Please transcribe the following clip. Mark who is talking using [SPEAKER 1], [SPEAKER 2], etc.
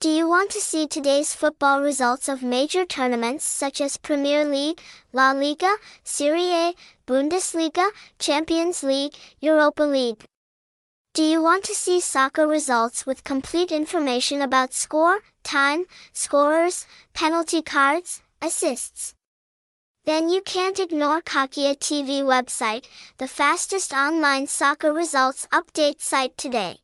[SPEAKER 1] Do you want to see today's football results of major tournaments such as Premier League, La Liga, Serie A, Bundesliga, Champions League, Europa League? Do you want to see soccer results with complete information about score, time, scorers, penalty cards, assists? Then you can't ignore Cakhia TV website, the fastest online soccer results update site today.